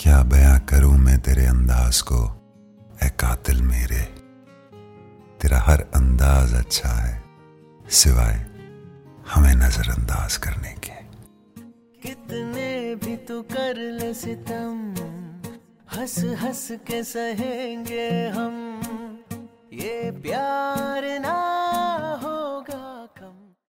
क्या बयां करूँ मैं तेरे अंदाज को? ए कातिल मेरे। तेरा हर अंदाज अच्छा है, सिवाय हमें नजरअंदाज करने के। कितने भी तू कर ले सितम, हंस हंस के सहेंगे हम। ये प्यार ना